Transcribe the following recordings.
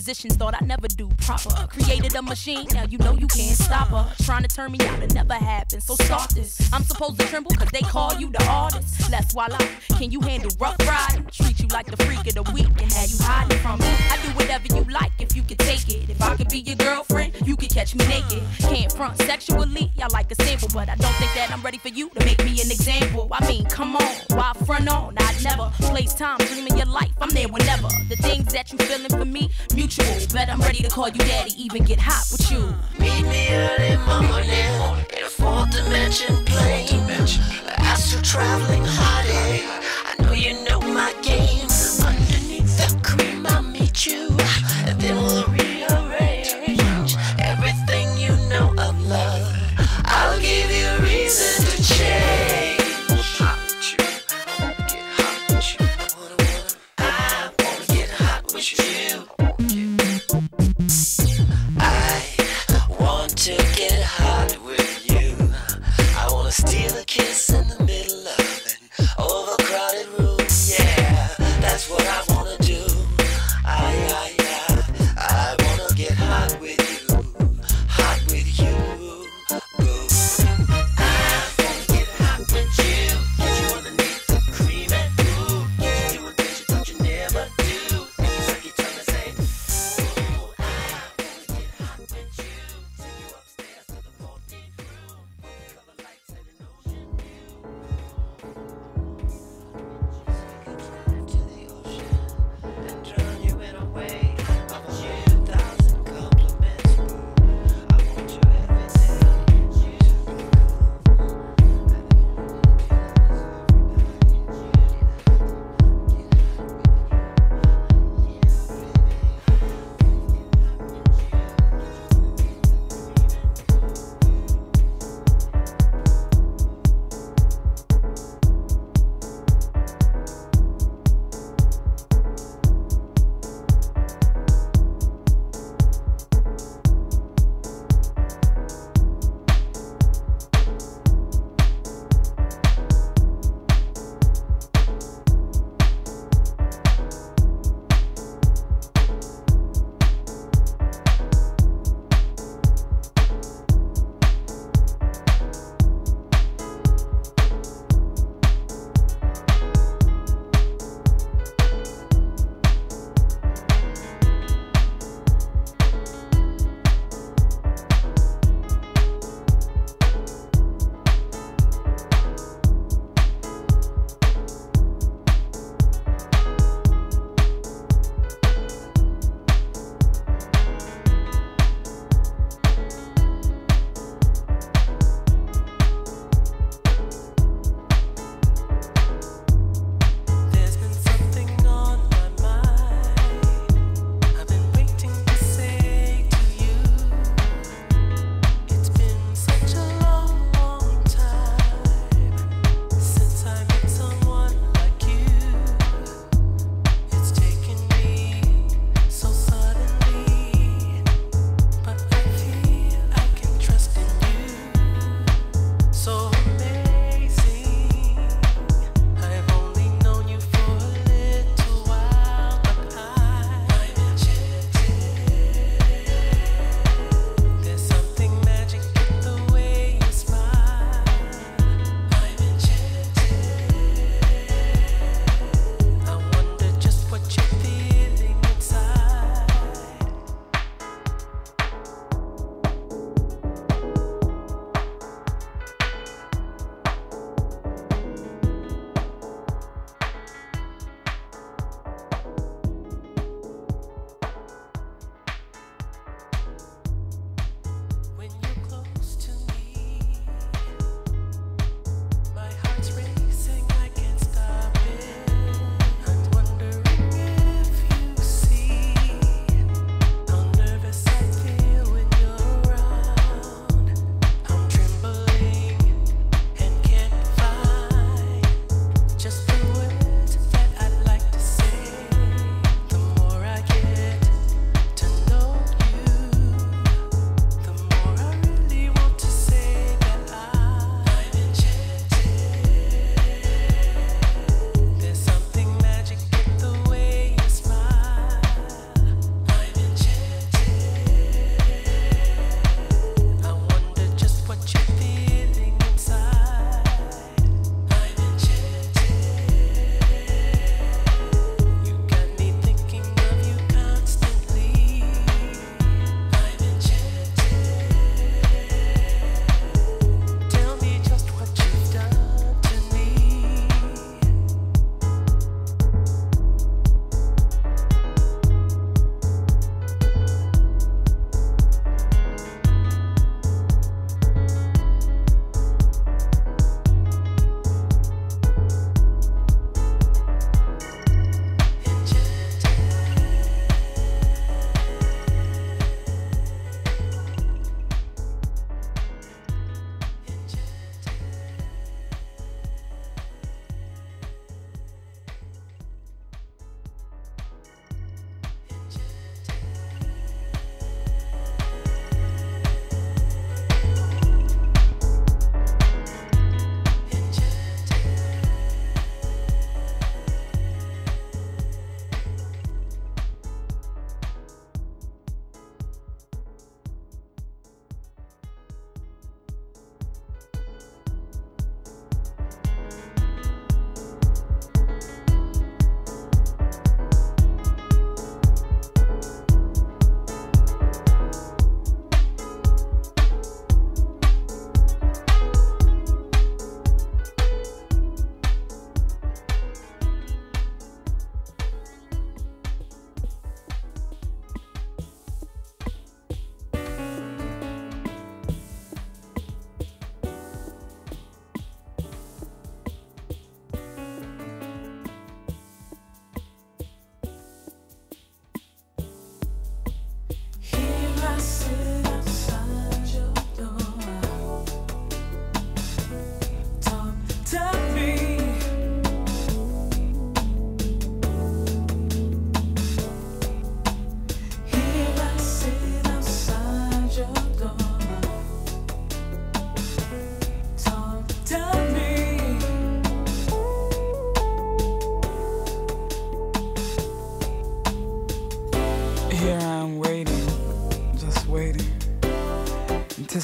thought I'd never do proper. Created a machine, now you know you can't stop her. Trying to turn me out, it never happened, so stop this. I'm supposed to tremble, cause they call you the artist. Let's. Can you handle rough ride? Treat you like the freak of the week and have you hiding from me. I do whatever you like if you can take it. If I could be your girlfriend, you could catch me naked. Can't front sexually, I like a sample, but I don't think that I'm ready for you to make me an example. I mean, come on, why front on? I never place time dreaming your life. I'm there whenever. The things that you feeling for me, mutual. Bet I'm ready to call you daddy, even get hot with you. Meet me early morning in a fourth dimension plane. Astral traveling high party. I know you know my game.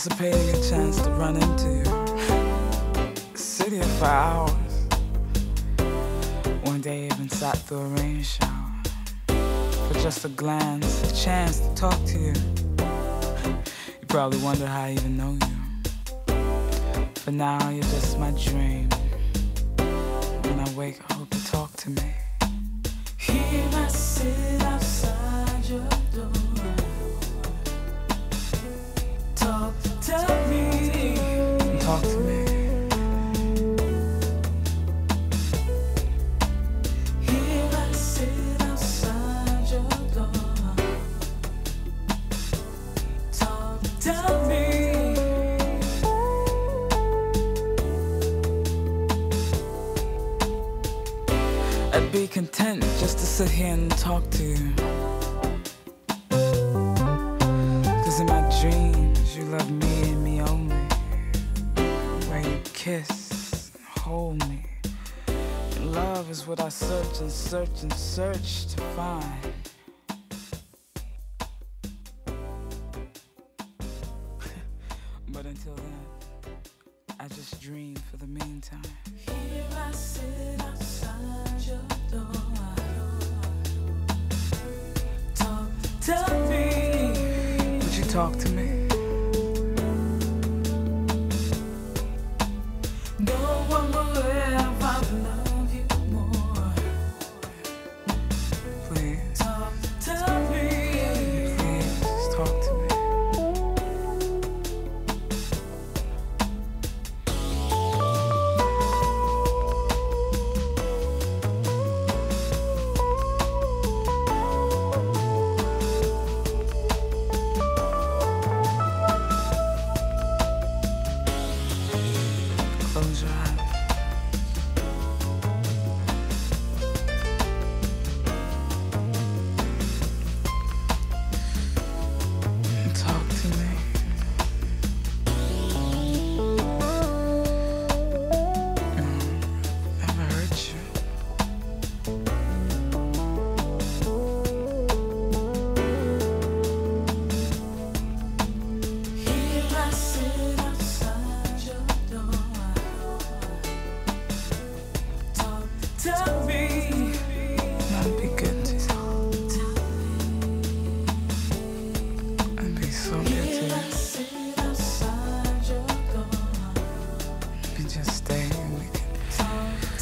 anticipating a chance to run into the city for hours. One day, even sat through a rain shower for just a glance, a chance to talk to you. You probably wonder how I even know you. For now, you're just my dream. search and search.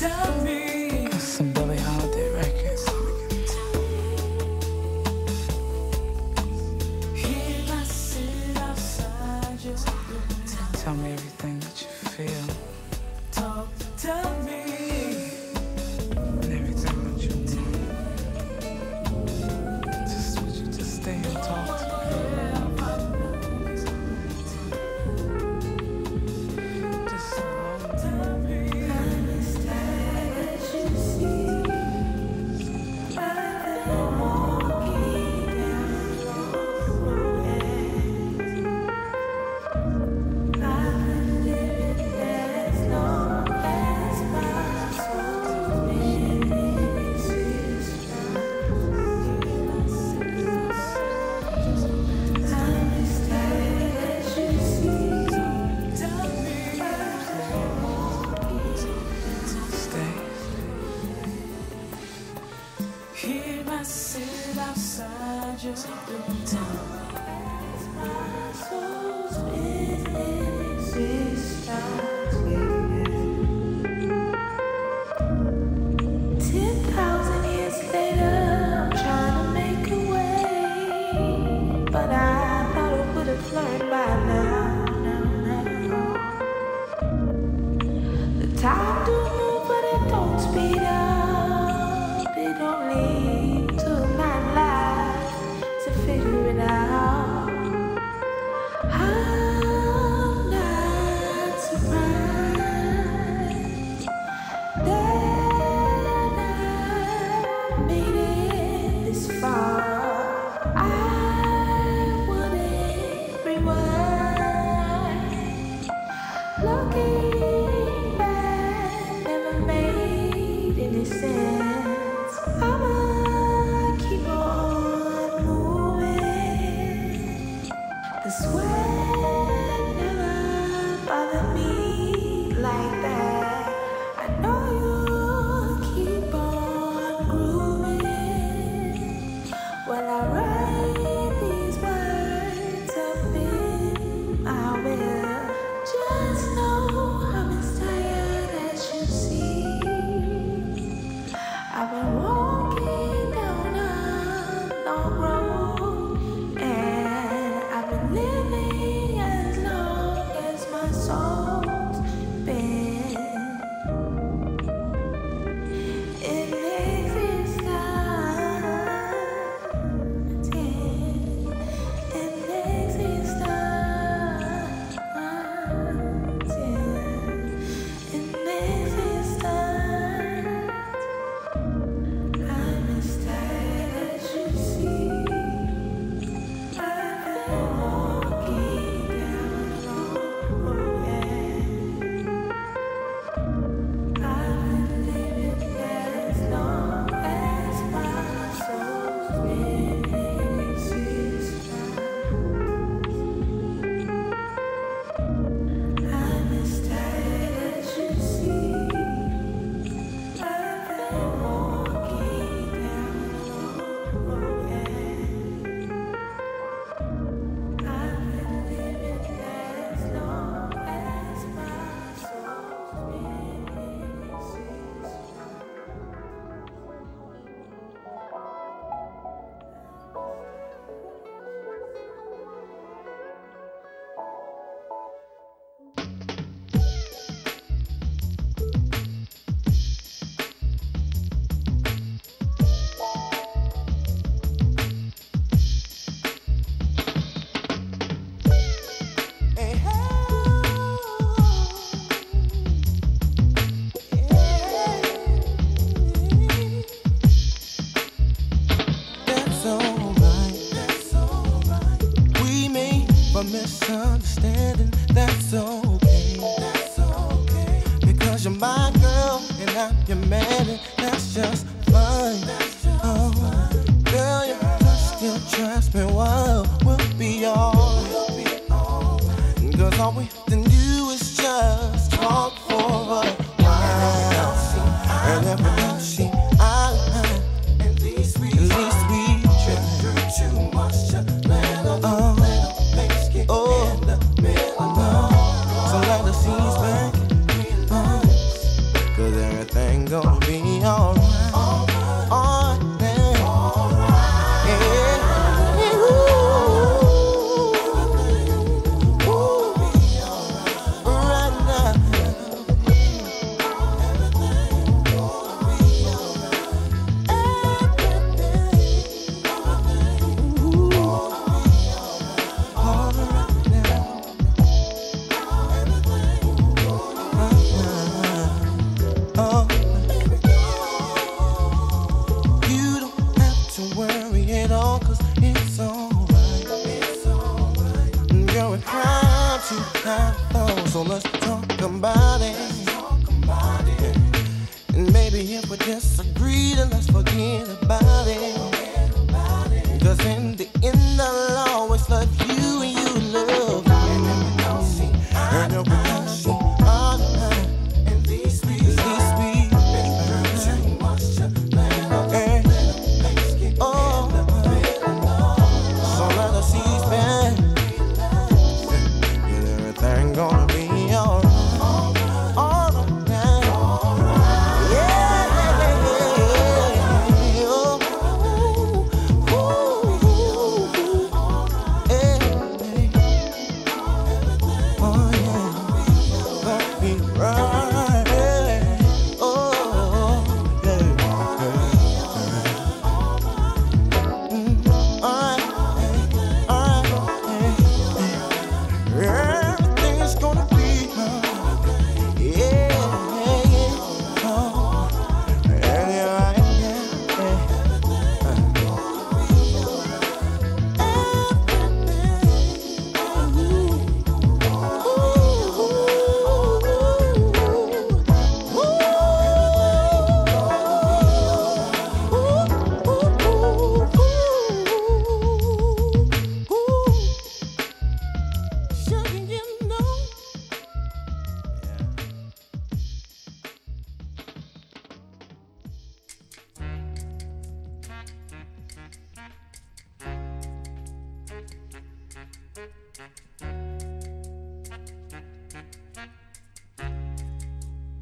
down.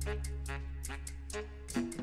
thank you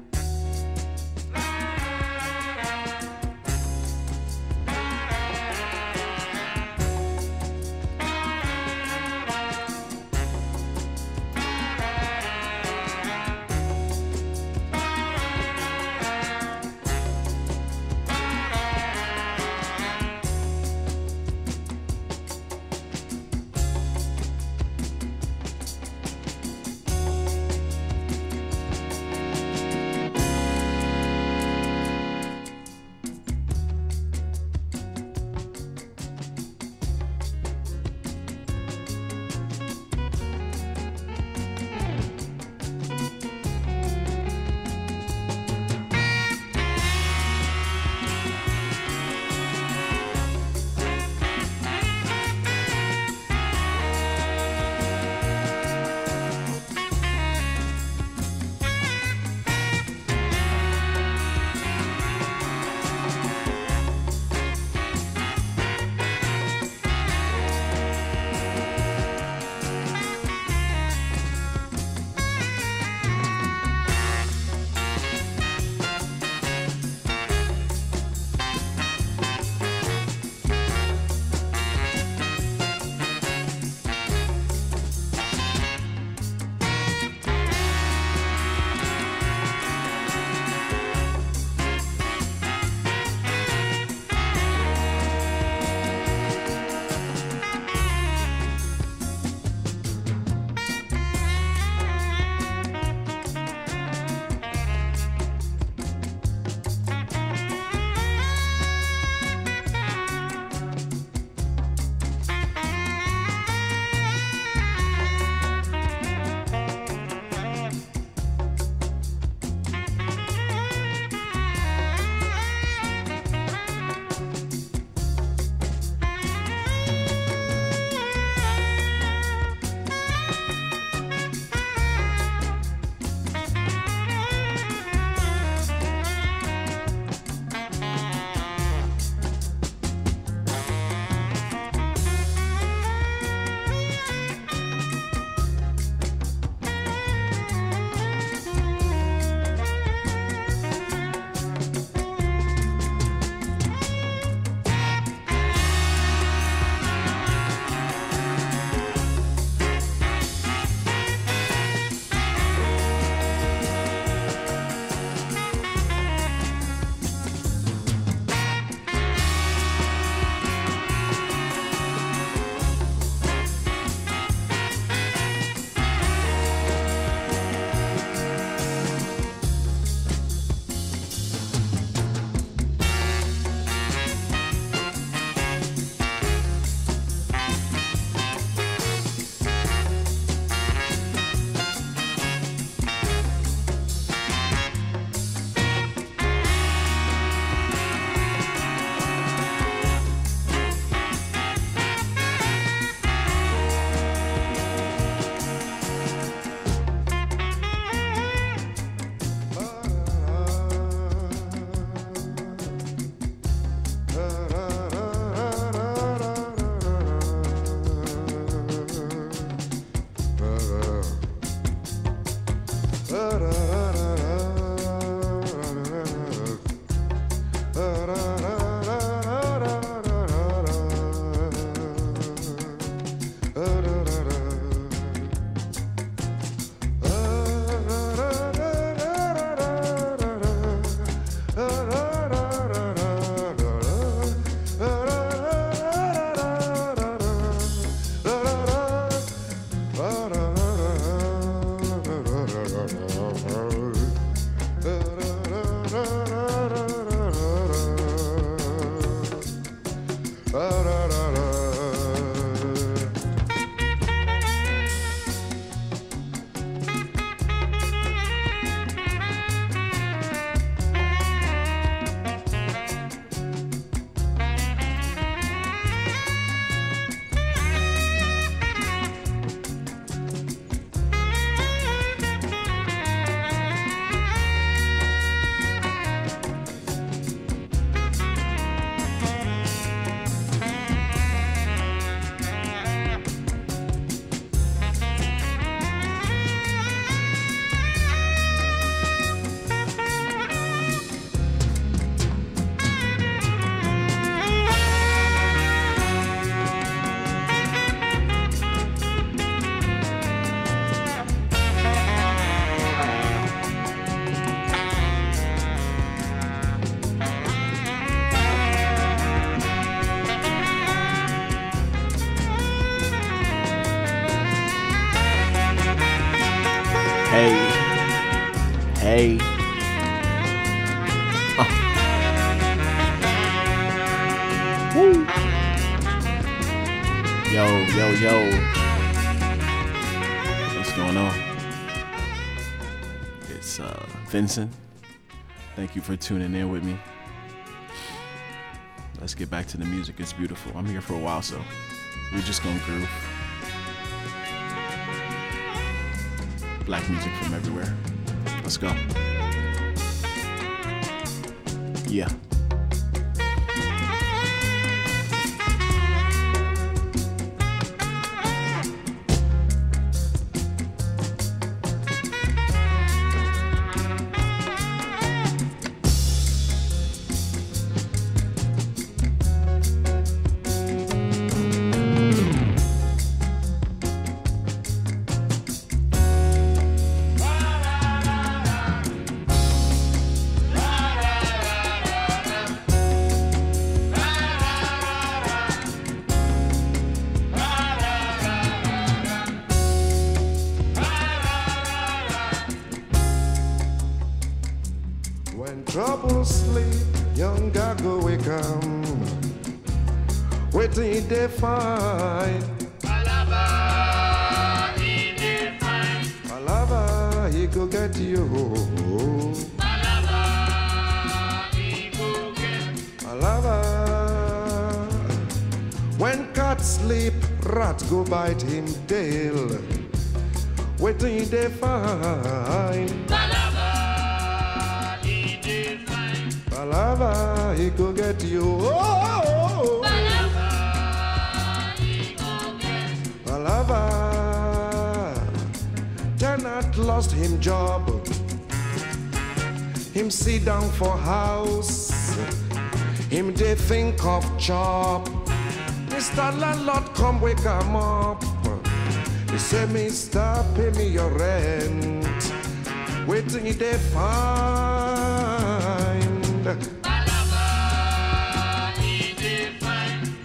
verão. Vincent. Thank you for tuning in with me. Let's get back to the music. It's beautiful. I'm here for a while, so we're just gonna groove. Black music from everywhere. Let's go. Yeah. Tenant lost him job. Him sit down for house. Him they think of chop. Mr. Landlord come wake him up. He say, Mister, pay me your rent. Waiting they find.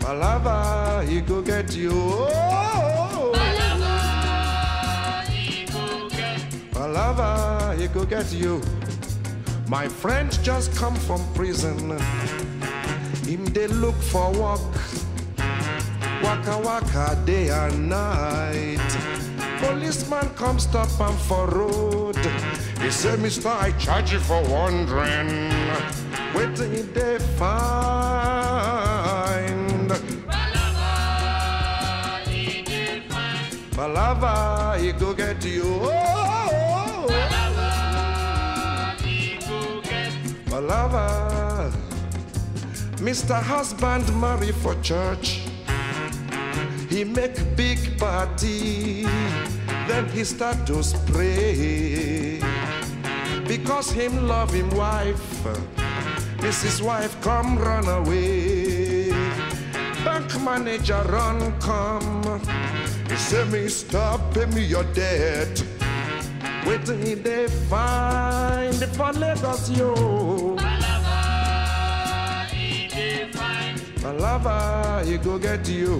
Palava, he go get you. Go get you. My friend just come from prison. Him they look for work. Waka waka day and night. Policeman come stop him for road. He say, Mister, I charge you for wandering. Waiting they find. Palava, he go get you. Oh! Palava. Mr. Husband marry for church. He make big party. Then he start to spray. Because him love him wife. Mrs. Wife come run away. Bank manager run come. He say me stop pay me your debt. Waiting they find for Lagos yo. Palava, he go get you.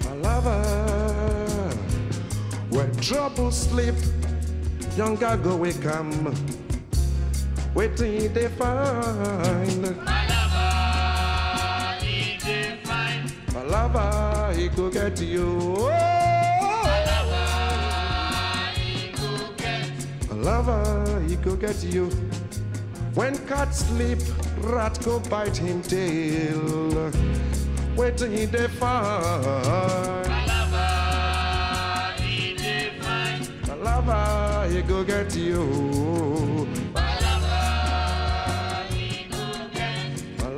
Palava, when trouble sleep, young go wake come. Wait till they find. Lover, he did find. He go get you. My lover, he go get. my lover, he go get you. When cat sleep, rat go bite him tail. Wait till he they find. Lover, he did find. Lover, he go get you. Lover, he go get. My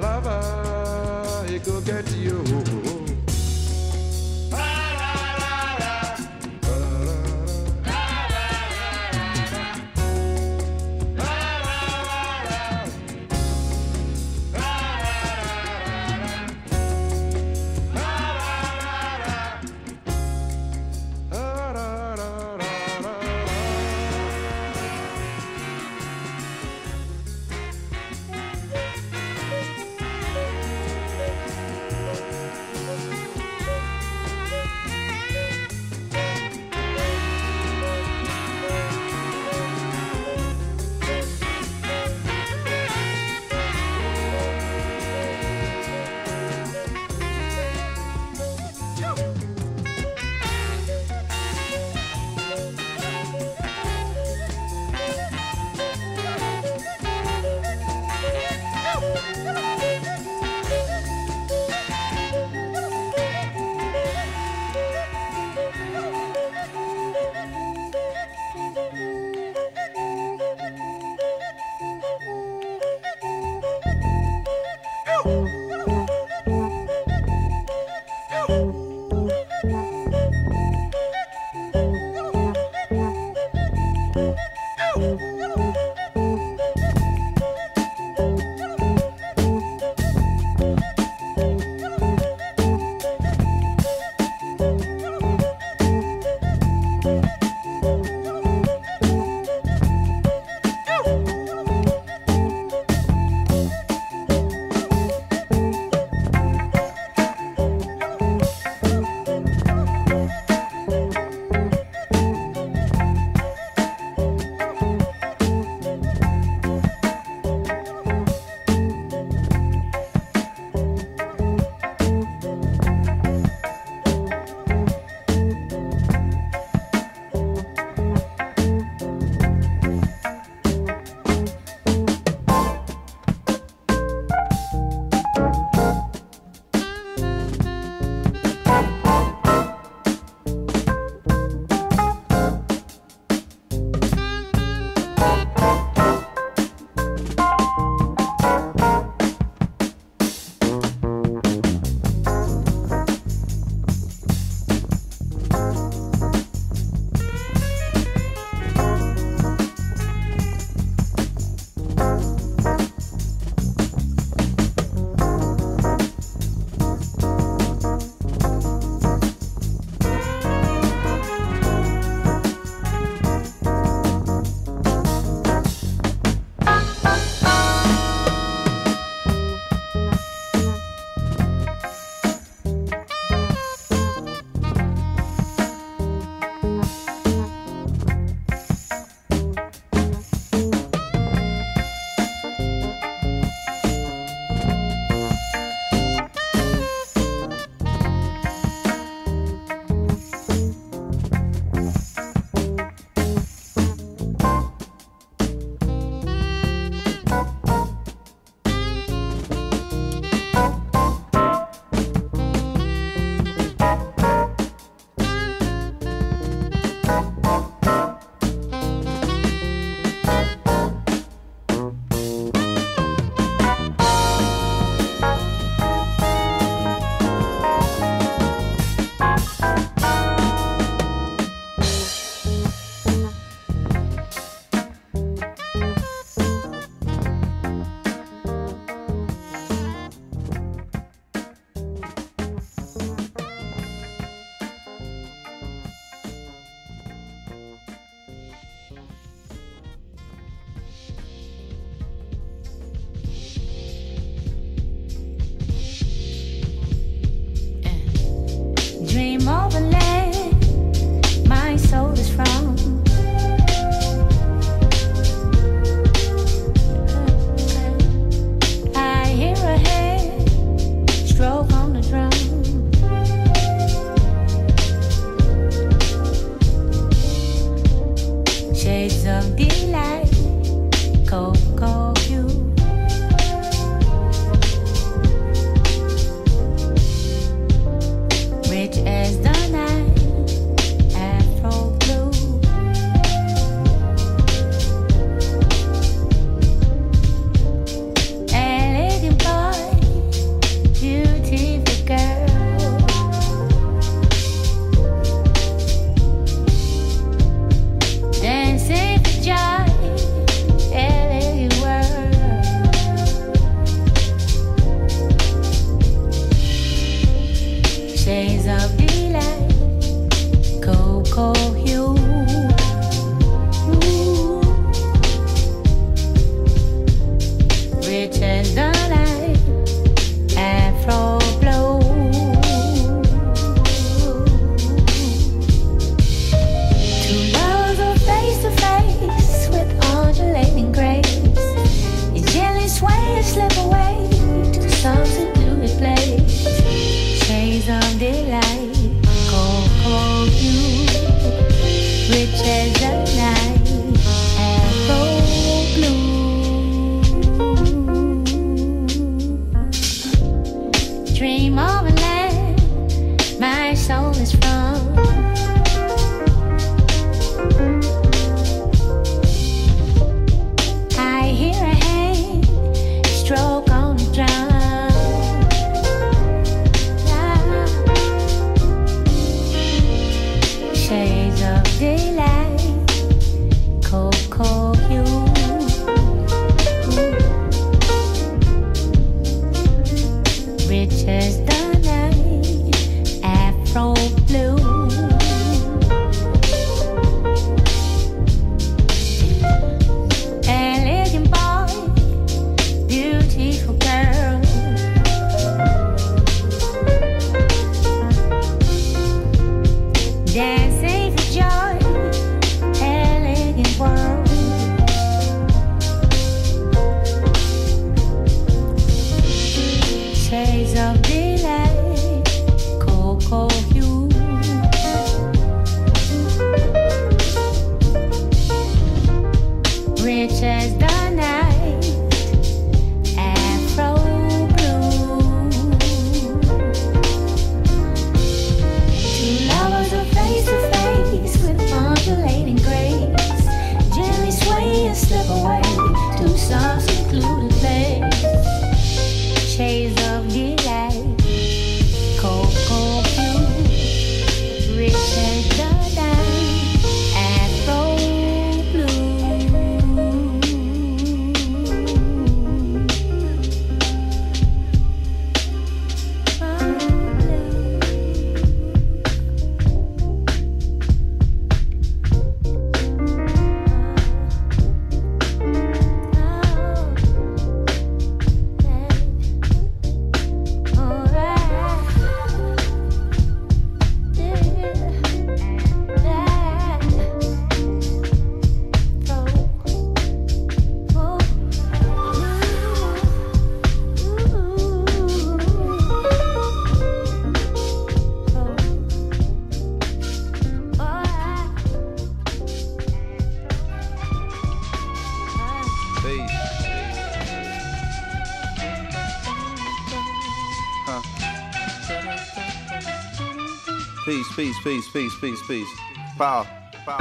Peace, peace, peace, peace, peace, peace. Power. Uh,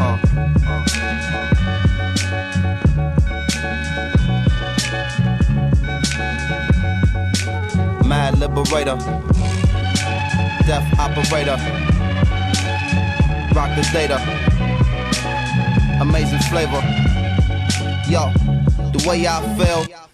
uh. Mad liberator. Death operator. Rock the data. Amazing flavor. Yo, the way I feel.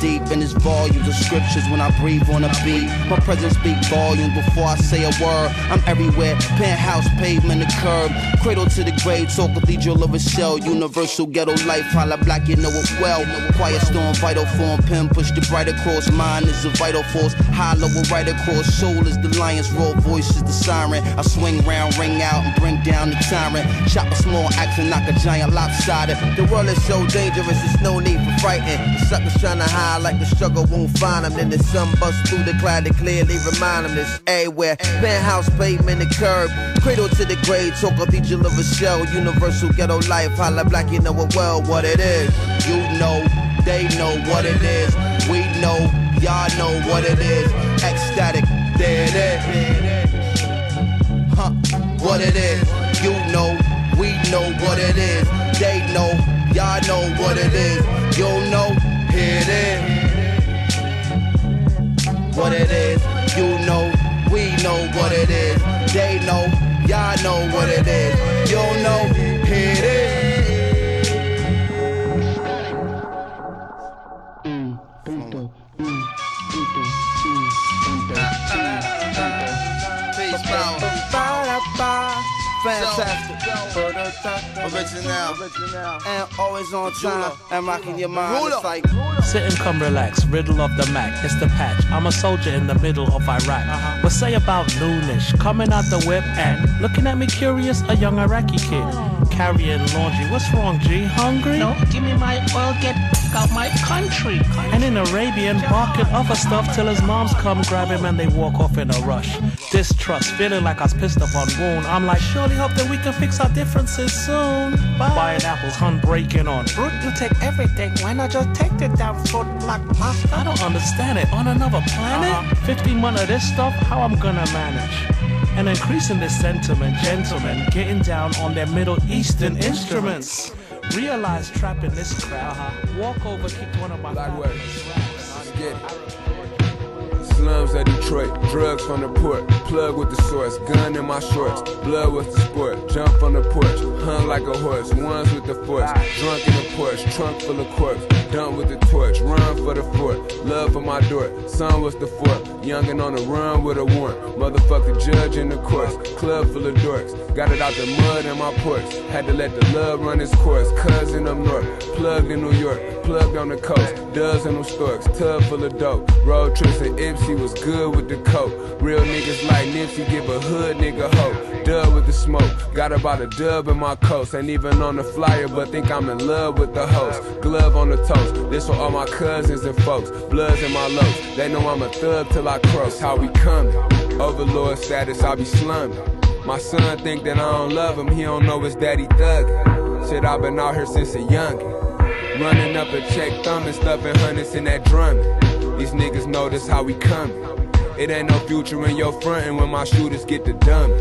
deep, in it's volumes of scriptures when I breathe on a beat. My presence speak volumes before I say a word. I'm everywhere, penthouse, pavement, the curb, cradle to the grave, talk cathedral of a shell, universal ghetto life. Holla black, you know it well. Quiet storm, vital form, pen push the bright across. Mine is a vital force, hollow a right across. Soul is the lion's roar, voice is the siren. I swing round, ring out, and bring down the tyrant. Chop a small axe and knock a giant lopsided. The world is so dangerous, there's no need for frightened. The suckers trying to hide like the struggle won't find them. Then the sun busts through the cloud to clearly remind them this everywhere. Penthouse, pavement, the curb. Cradle to the grave, talk cathedral of a shell. Universal ghetto life, holla black, you know it well what it is. You know, they know what it is. We know, y'all know what it is. Ecstatic, there it is. Huh, what it is. You know, we know what it is. They know, y'all know what it is. You know, What it is. You know, we know what it is. They know, y'all know what it is. You know, here it is. Fantastic. Original. And always on time. And rocking your mind. It's like. Sit and come relax, riddle of the Mac, it's the patch. I'm a soldier in the middle of Iraq. Uh-huh. What say about noonish, coming out the whip and looking at me curious, a young Iraqi kid. Carrying laundry, what's wrong, G? Hungry? No, give me my oil, get out my country. And in Arabian, barking other stuff till his moms come grab him and they walk off in a rush. Distrust, feeling like I was pissed off on wound. I'm like, surely hope that we can fix our differences soon. Buying apples, hun breaking on. Brute, you take everything. Why not just take the damn foot like? I don't understand it. On another planet? Uh-huh. 15 months of this stuff, how I'm gonna manage? And increasing this sentiment, gentlemen, getting down on their Middle Eastern instruments. Realize trapping this crowd. huh? Walk over, kick one of my Black Get it. Slums of Detroit, drugs from the port, plug with the source, gun in my shorts, blood with the sport, jump on the porch, hung like a horse, ones with the force, drunk in the porch, trunk full of corpse, dump with the torch, run for the fort, love for my door, son was the fort, youngin' on the run with a warrant, motherfucker judge in the courts, club full of dorks, got it out the mud in my porch, had to let the love run its course, cousin up north, plugged in New York, plugged on the coast, dozen them storks, tub full of dope, road trips in Ipsy was good with the coke, real niggas like Nipsey give a hood nigga hope, dub with the smoke, got about a dub in my coast, ain't even on the flyer, but think I'm in love with the host, glove on the toast, this for all my cousins and folks, bloods in my lows, they know I'm a thug till I cross, how we coming, overlord status, I be slumming. My son think that I don't love him, he don't know his daddy thuggin'. Shit, i been out here since a youngin'. Running up a check, thumbing, stuffing hundreds in that drumming. These niggas know this how we coming. It ain't no future in your frontin' when my shooters get the dummy.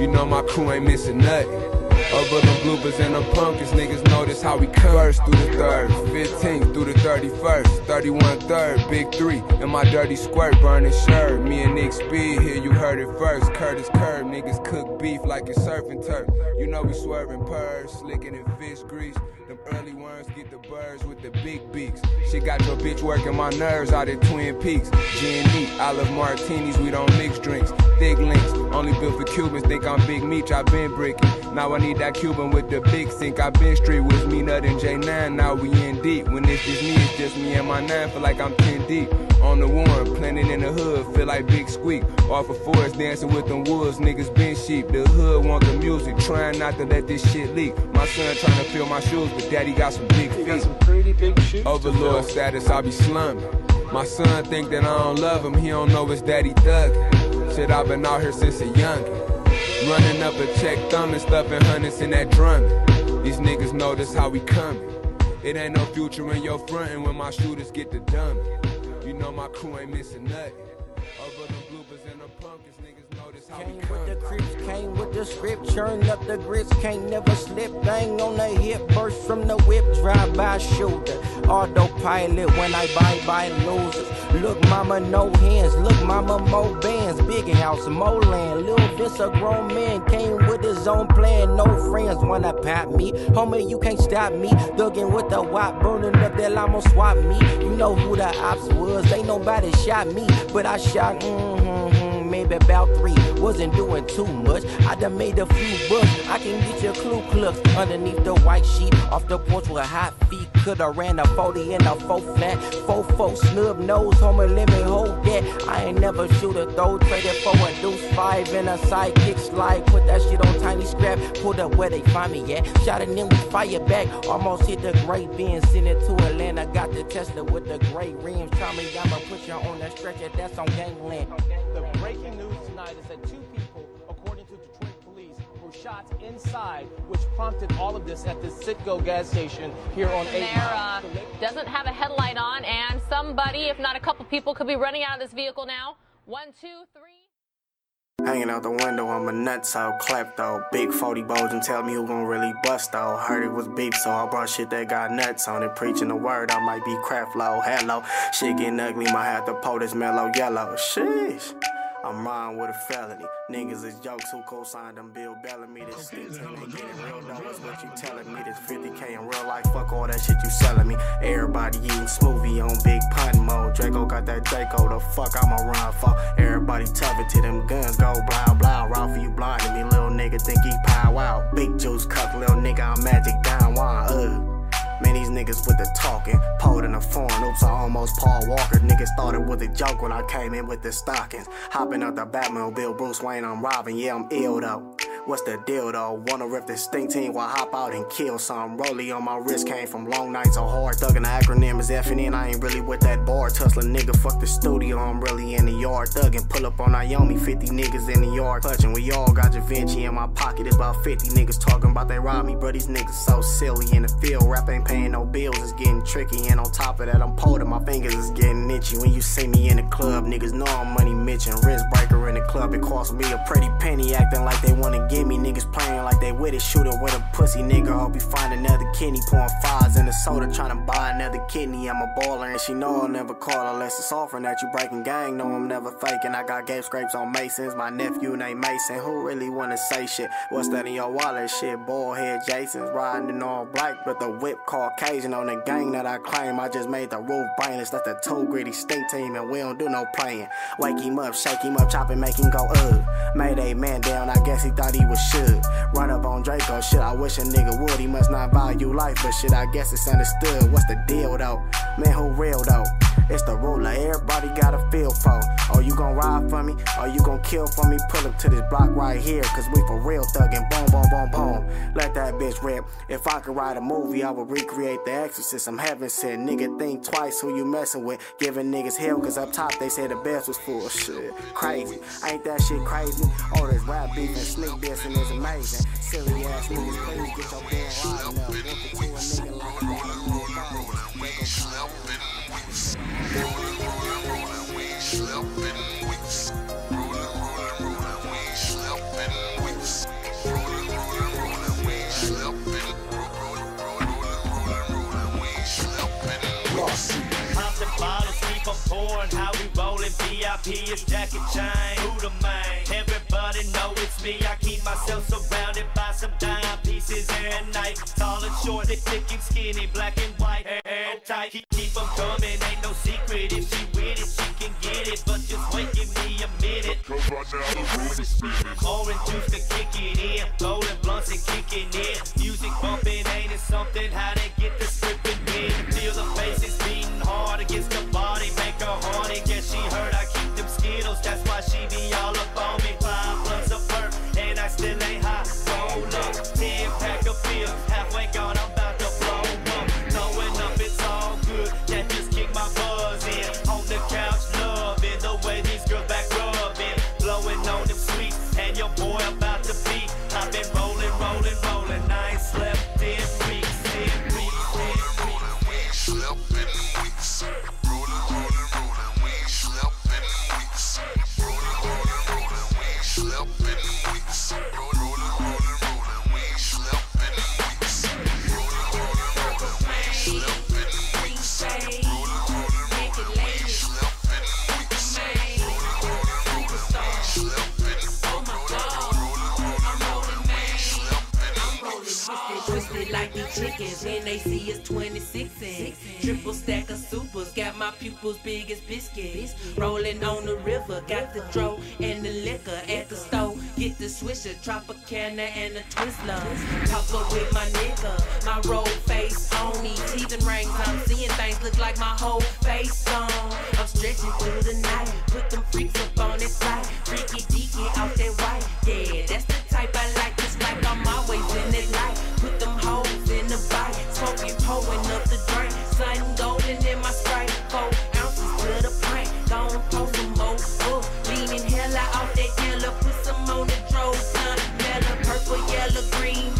You know my crew ain't missing nothing. Over the bloopers and the pumpkins, niggas this how we come. First through the third, 15th through the 31st, 31 third, big three, and my dirty squirt burning shirt. Me and Nick Speed here, you heard it first. Curtis Curb, niggas cook beef like it's surfing turf. You know we swerving purrs, slicking in fish grease. Them early worms get the birds with the big beaks. She got your bitch working my nerves out at Twin Peaks. G&E, olive martinis, we don't mix drinks. Thick links, only built for Cubans, think I'm Big Meech, I've been bricking. Now I need that Cuban with the big sink. i been straight with me, nut and J9, now we in deep. When it's just me, it's just me and my nine, feel like I'm 10 deep. On the warrant, planted in the hood, feel like Big Squeak. Off of forest, dancing with them wolves, niggas been sheep. The hood want the music, trying not to let this shit leak. My son trying to fill my shoes, but daddy got some big feet. Got some pretty big shoes. Overlord status, I be slumming. My son think that I don't love him, he don't know his daddy thuggin'. Shit, i been out here since a youngin'. Running up a check, thumbing, stuffing hundreds in that drumming. These niggas know this how we coming. It ain't no future in your frontin' when my shooters get the dummy. You know my crew ain't missing nothing. Came with the crips, came with the script, churn up the grits, can't never slip. Bang on the hip, burst from the whip, drive by shooter. Autopilot when I buy by losers. Look, mama, no hands. Look, mama, more bands. Big house, more land. Little Vince, a grown man, came with his own plan. No friends wanna pat me. Homie, you can't stop me. Thuggin' with the wop, burning up that llama swap me. You know who the ops was. Ain't nobody shot me, but I shot. Mm-hmm, maybe about three. Wasn't doing too much. I done made a few bucks. I can get your clue clucks underneath the white sheet. Off the porch with hot feet. Coulda ran a 40 in a 4 flat. 4 4 snub nose. Homie, let me hold that. I ain't never shoot a throw. Traded for a deuce five and a sidekick slide. Put that shit on tiny scrap. Pulled up where they find me at. Shot in with fire back. Almost hit the great bin. Sent it to Atlanta. Got the Tesla with the gray rims. Try me, I'ma put you on that stretcher. That's on gangland. The breaking tonight is that two people, according to Detroit police, were shot inside, which prompted all of this at the Citgo gas station here on 8 There uh, doesn't have a headlight on, and somebody, if not a couple people, could be running out of this vehicle now. One, two, three. Hanging out the window, I'm a nutso, klepto. Big 40 bows and tell me who gon' really bust though. Heard it was beef, so I brought shit that got nuts on it. Preaching the word, I might be crap low. Hello, shit getting ugly, might have to pull this mellow yellow. Sheesh. I'm riding with a felony. Niggas is jokes who co-signed them Bill Bellamy. This shit ain't getting real though, is what you telling me. This 50k in real life, fuck all that shit you selling me. Everybody eating smoothie on big pun mode. Draco got that Draco, the fuck I'ma run for. Everybody tough it till them guns go blow blow. Ralph you blinding me, little nigga think he pow wow. Big juice cup, little nigga, I'm magic down one. Uh. Man, these niggas with the talking, pulled in the foreign. Oops, I almost Paul Walker. Niggas it was a joke when I came in with the stockings. Hopping out the Batmobile, Bruce Wayne, I'm robbing. Yeah, I'm ill though. What's the deal though? Wanna rip this stink team while hop out and kill some. Rollie on my wrist came from long nights of hard thugging. The acronym is F I ain't really with that bar tussling nigga. Fuck the studio, I'm really in the yard thugging. Pull up on Naomi, 50 niggas in the yard clutching. We all got Da Vinci in my pocket. It's about 50 niggas talking about they rob me, bro. These niggas so silly in the field. Rap ain't paying no bills, it's getting tricky. And on top of that, I'm holding my fingers, is getting itchy. When you see me in the club, niggas know I'm money mitching. Wrist breaker the club, it cost me a pretty penny acting like they wanna get me, niggas playing like they with it. Shooter with a pussy nigga. Hope you find another kidney. Pouring fives in the soda, trying to buy another kidney. I'm a baller, and she know I'll never call unless it's offering that you breaking gang. No, I'm never faking. I got gate scrapes on Masons. My nephew named Mason. Who really wanna say shit? What's that in your wallet? Shit, bald head Jason's riding in all black, but the whip Caucasian on the gang that I claim. I just made the roof brainless. That's the two gritty stink team, and we don't do no playing. Wake him up, shake him up, chop and make him go ugh. Made a man down, I guess he thought he was should. Run up on Draco, shit, I wish a nigga would. He must not value life, but shit, I guess it's understood. What's the deal though? Man, who real though? It's the ruler, everybody got a feel for. Are you gon' ride for me? Are you gon' kill for me? Pull up to this block right here, cause we for real thuggin'. Boom, boom, boom, boom. Let that bitch rip. If I could write a movie, I would recreate the exorcist. I'm heaven sent. Nigga, think twice who you messin' with. Giving niggas hell, cause up top they said the best was full of shit. Crazy. Ain't that shit crazy? All this rap beef and sneak dissing is amazing. Silly ass niggas, please get your damn. If to a nigga like that, 'em pouring. How we rollin' VIP is Jackie Chain. Who the man? Everybody know it's me. I keep myself surrounded by some dime pieces every night. Tall and short, thick, thick and skinny, black and white, hair, hair tight. Keep, keep 'em coming, ain't no secret. If she with it, she can get it. But just wait, give me a minute. Cause right now the room is spinning. Orange juice to kick it in. Golden blunts and kicking in. Music bumping, ain't it something? How they get the scripting in? Feel the faces beating hard against the body. Make her horny. Guess she heard I keep them skittles. That's why she be all up on me. Five plus a perk, and I still Chickens when they see us 26 and triple stack of supers. Got my pupils big as biscuits. Rolling on the river, got the dro and the liquor at the store. Get the swisher, Tropicana and a Twizzler. Talk up with my nigga, my roll face on me. Teeth and rings, I'm seeing things look like my whole face on. I'm stretching through the night, put them freaks up on that flight. Freaky deaky out that white, yeah, that's the type I like. The bite, smoking, pulling up the drink. Sun golden in my sprite, four ounces to the pint. Gon' pour some more, uh, leaning hella off that yellow. Put some on the dro, sun, mellow, purple, yellow, green,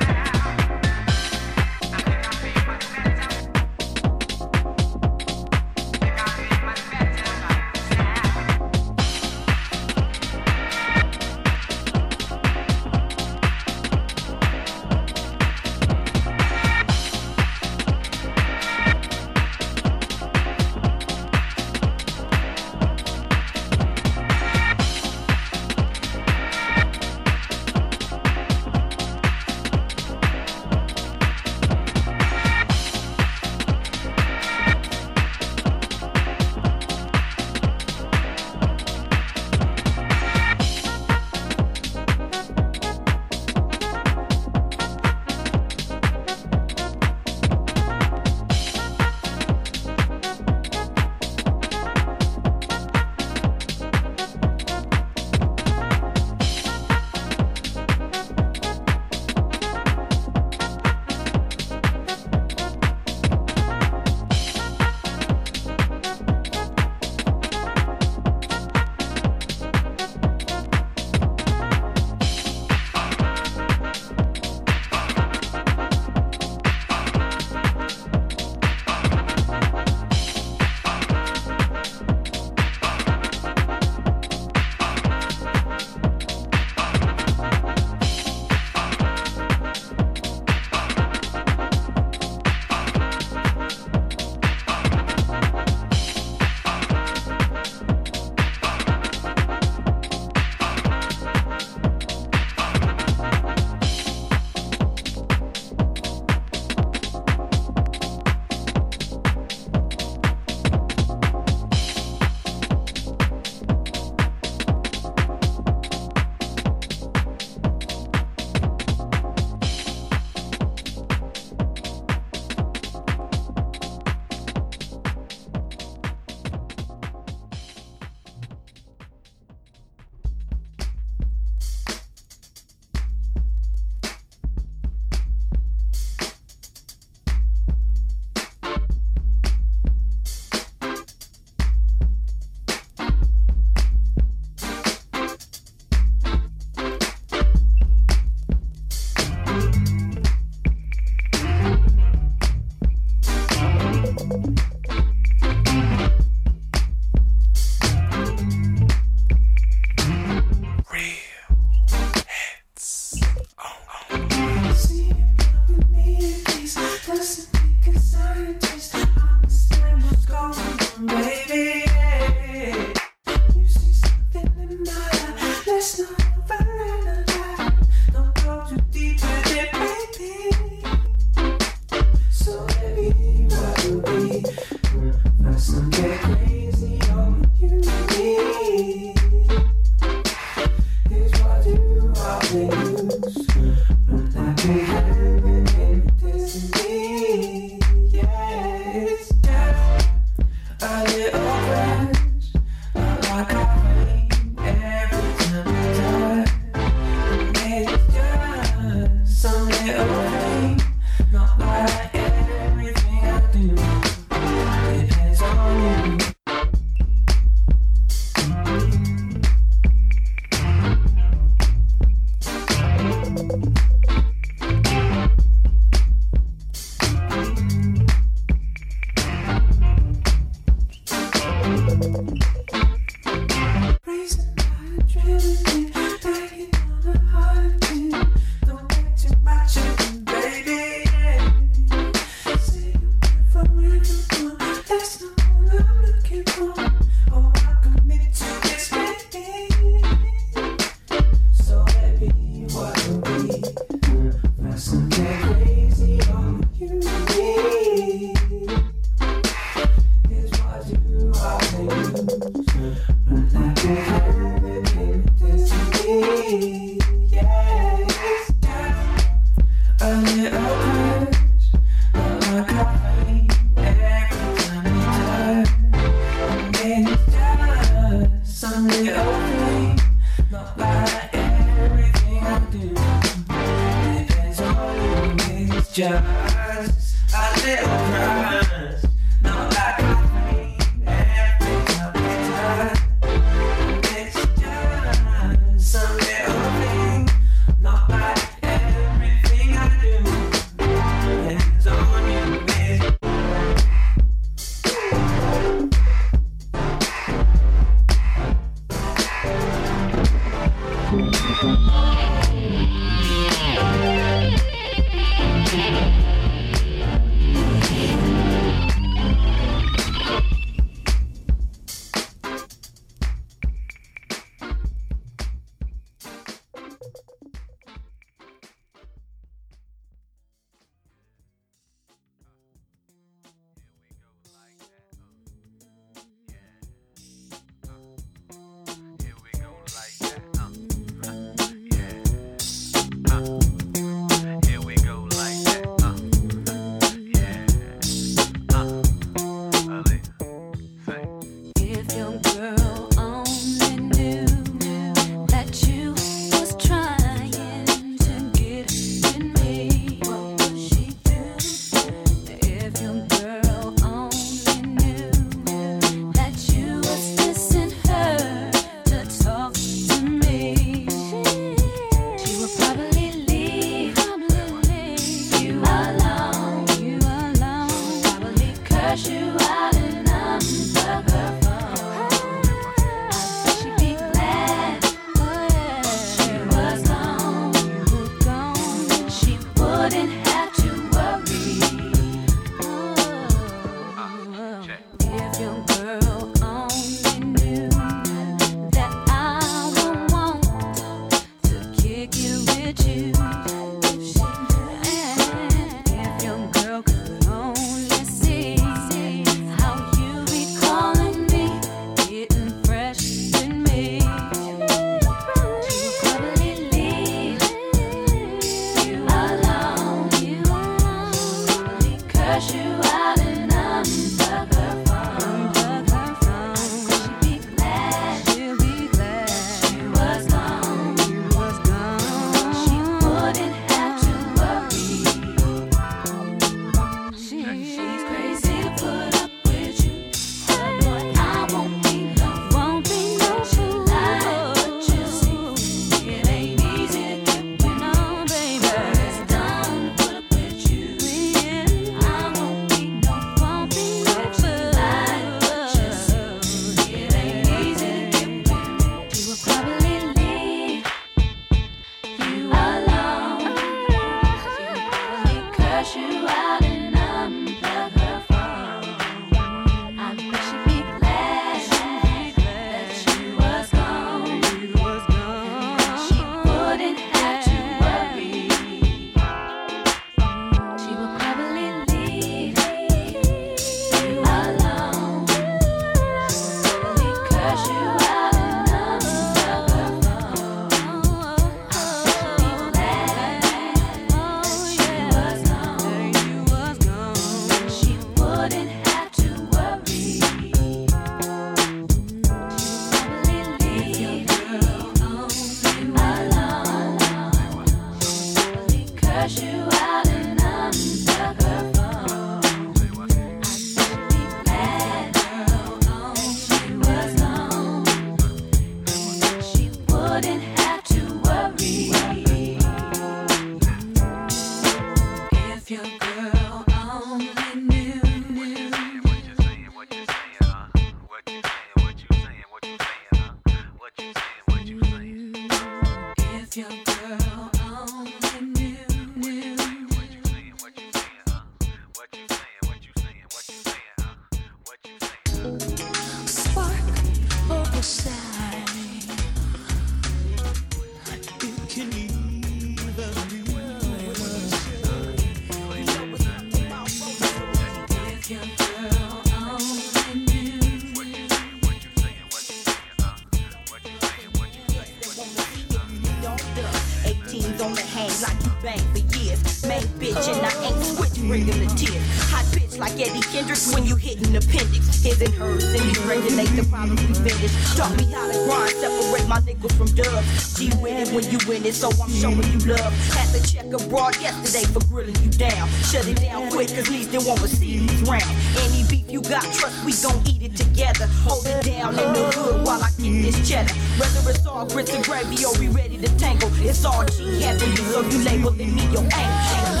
it, so I'm showing you love. Had to check abroad yesterday for grilling you down. Shut it down quick, cause least they won't receive these round. Any beef you got, trust we gon' eat it together. Hold it down in the hood while I get this cheddar. Whether it's all grits and gravy or we ready to tangle, it's all G heavenly, so you labeling me your angel.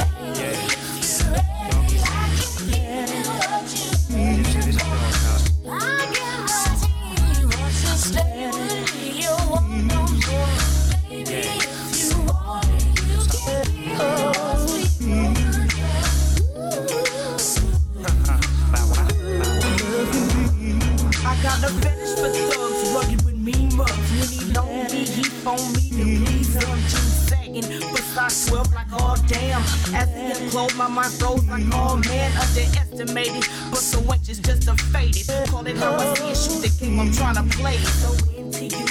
Unclothed, my mind froze like oh man, underestimated. But so inches just a faded. Call it how I see it, shoot the game I'm trying to play. So into you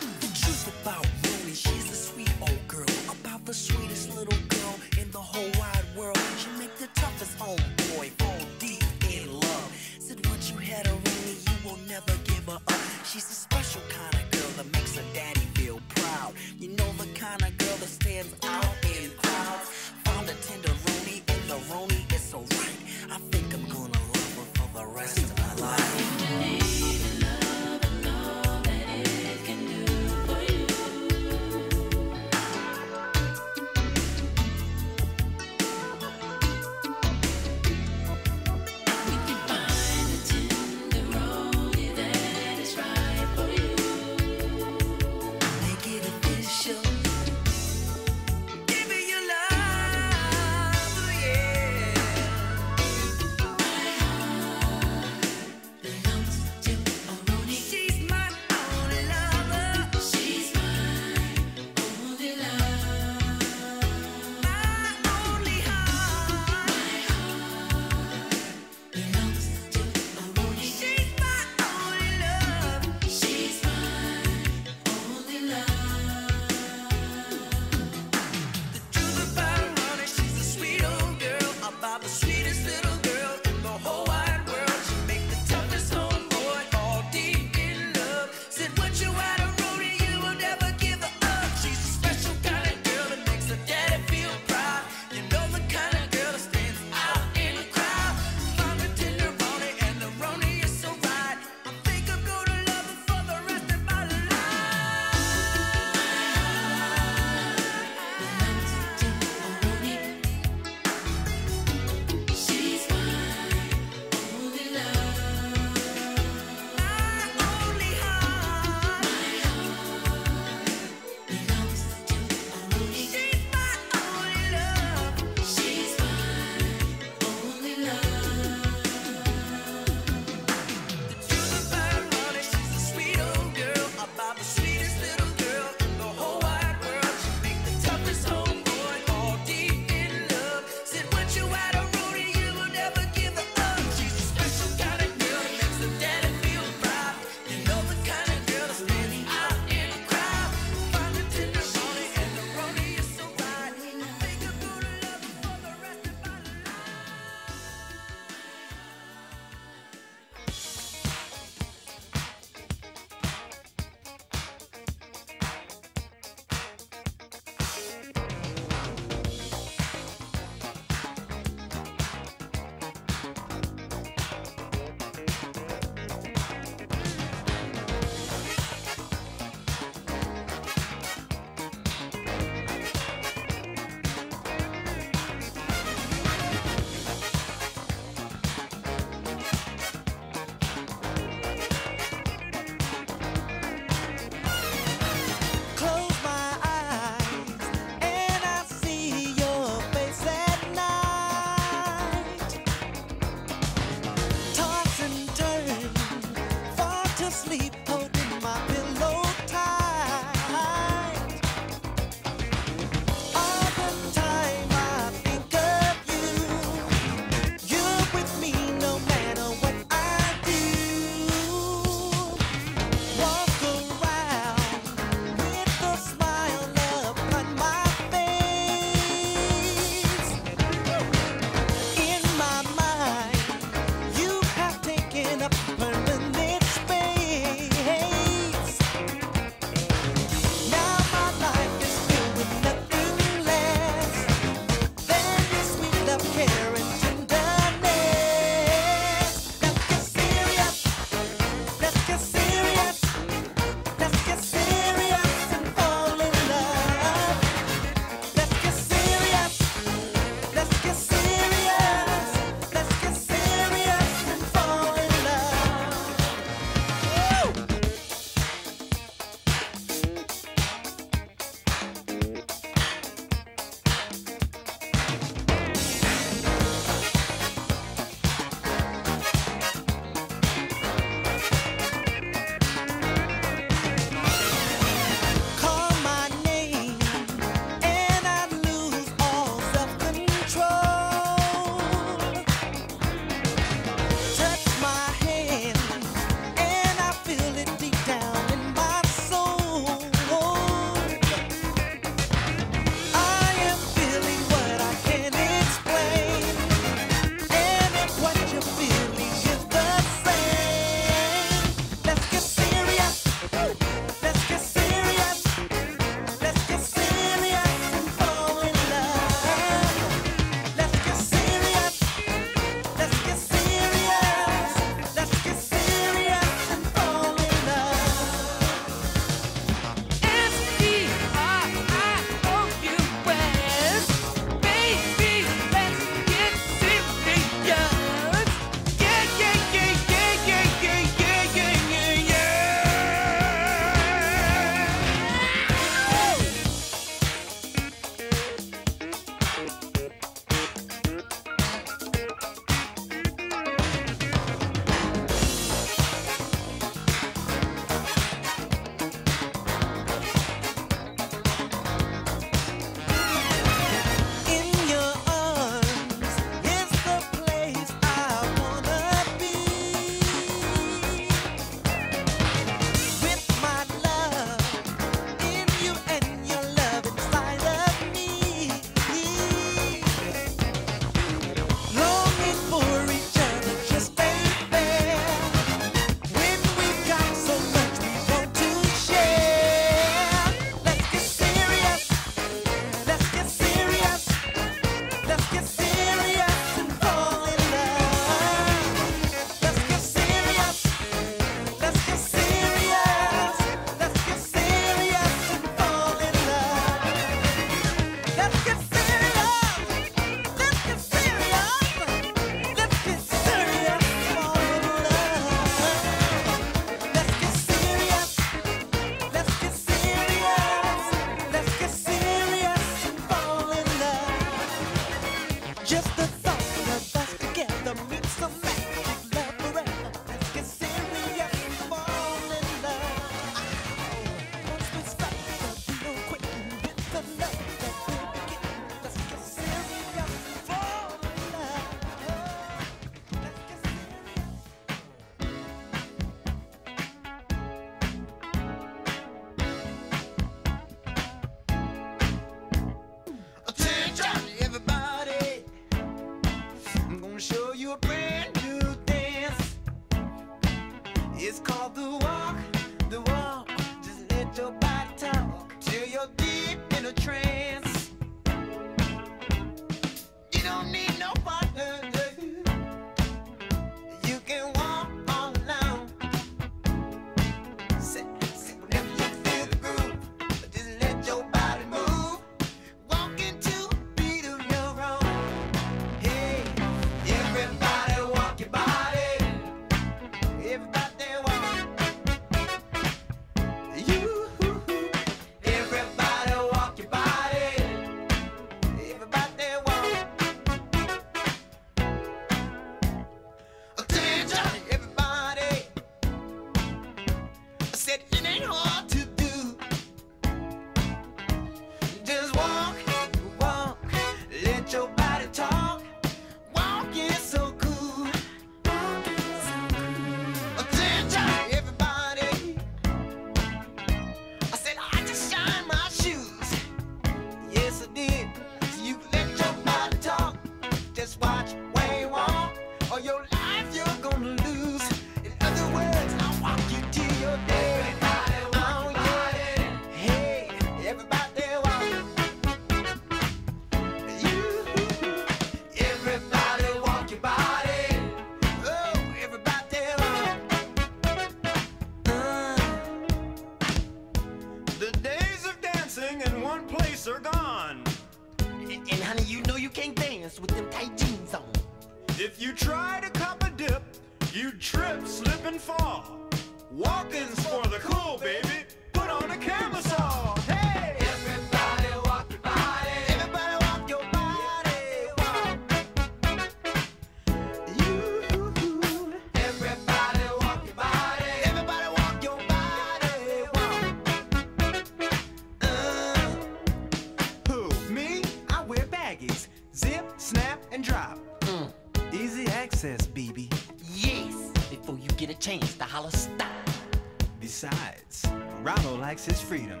his freedom.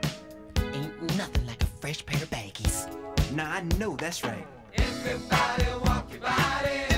Ain't nothing like a fresh pair of baggies. Now I know that's right. Everybody walk your body.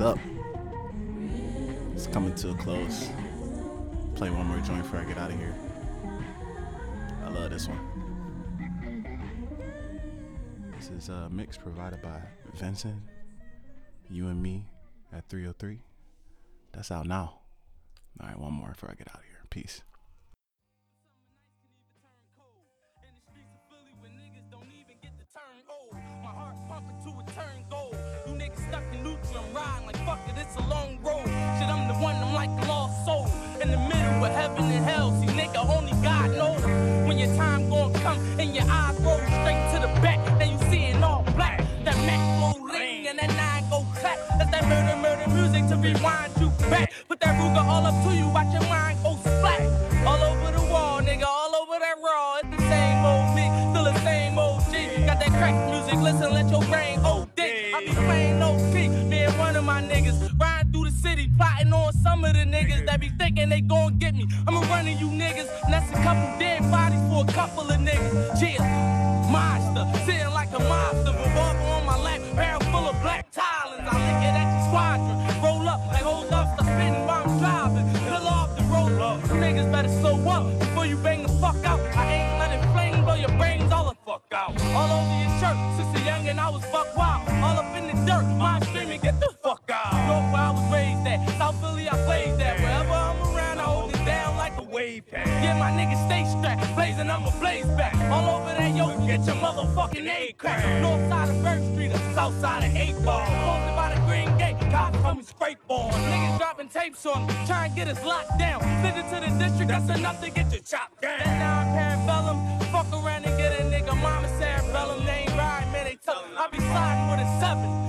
Up? It's coming to a close. Play one more joint before I get out of here. I love this one. This is a mix provided by Vincent, you and me at 303. That's out now. All right, one more before I get out of here. Peace. Heaven and hell, see nigga, only God knows. When your time gon' come and your eyes roll straight to the back, then you seeing all black. That Mac go ring and that nine go clap. That's that murder, murder music to rewind you back. Put that Ruger all up to you, watch your mind go splat. All over the wall, nigga, all over that raw. It's the same old me, still the same old G. Got that crack music, listen, let your brain plotting on some of the niggas that be thinking they gon' get me. I'ma running you niggas, and that's a couple dead bodies for a couple of niggas. Yeah, monster, sitting like a monster, revolver on my lap, barrel full of black talons. I lick it at your squadron, roll up like hold up, start spinning while I'm driving. Fill off the roll up, niggas better slow up before you bang the fuck out. I ain't letting flame blow your brains all the fuck out. All over your shirt, since a young and I was fuck wild. and my niggas stay strapped. Blazing, I'ma blaze back. All over that yoke, get your motherfucking A crack. North side of First Street, or south side of 8 Ball. Posted by the Green Gate, cops coming straight on. Niggas dropping tapes on them, try and get us locked down. Send it to the district, that's enough to get you chopped down. And now I'm parabellum, fuck around and get a nigga mama cerebellum. They ain't ride, man, they tough. I be sliding with a seven.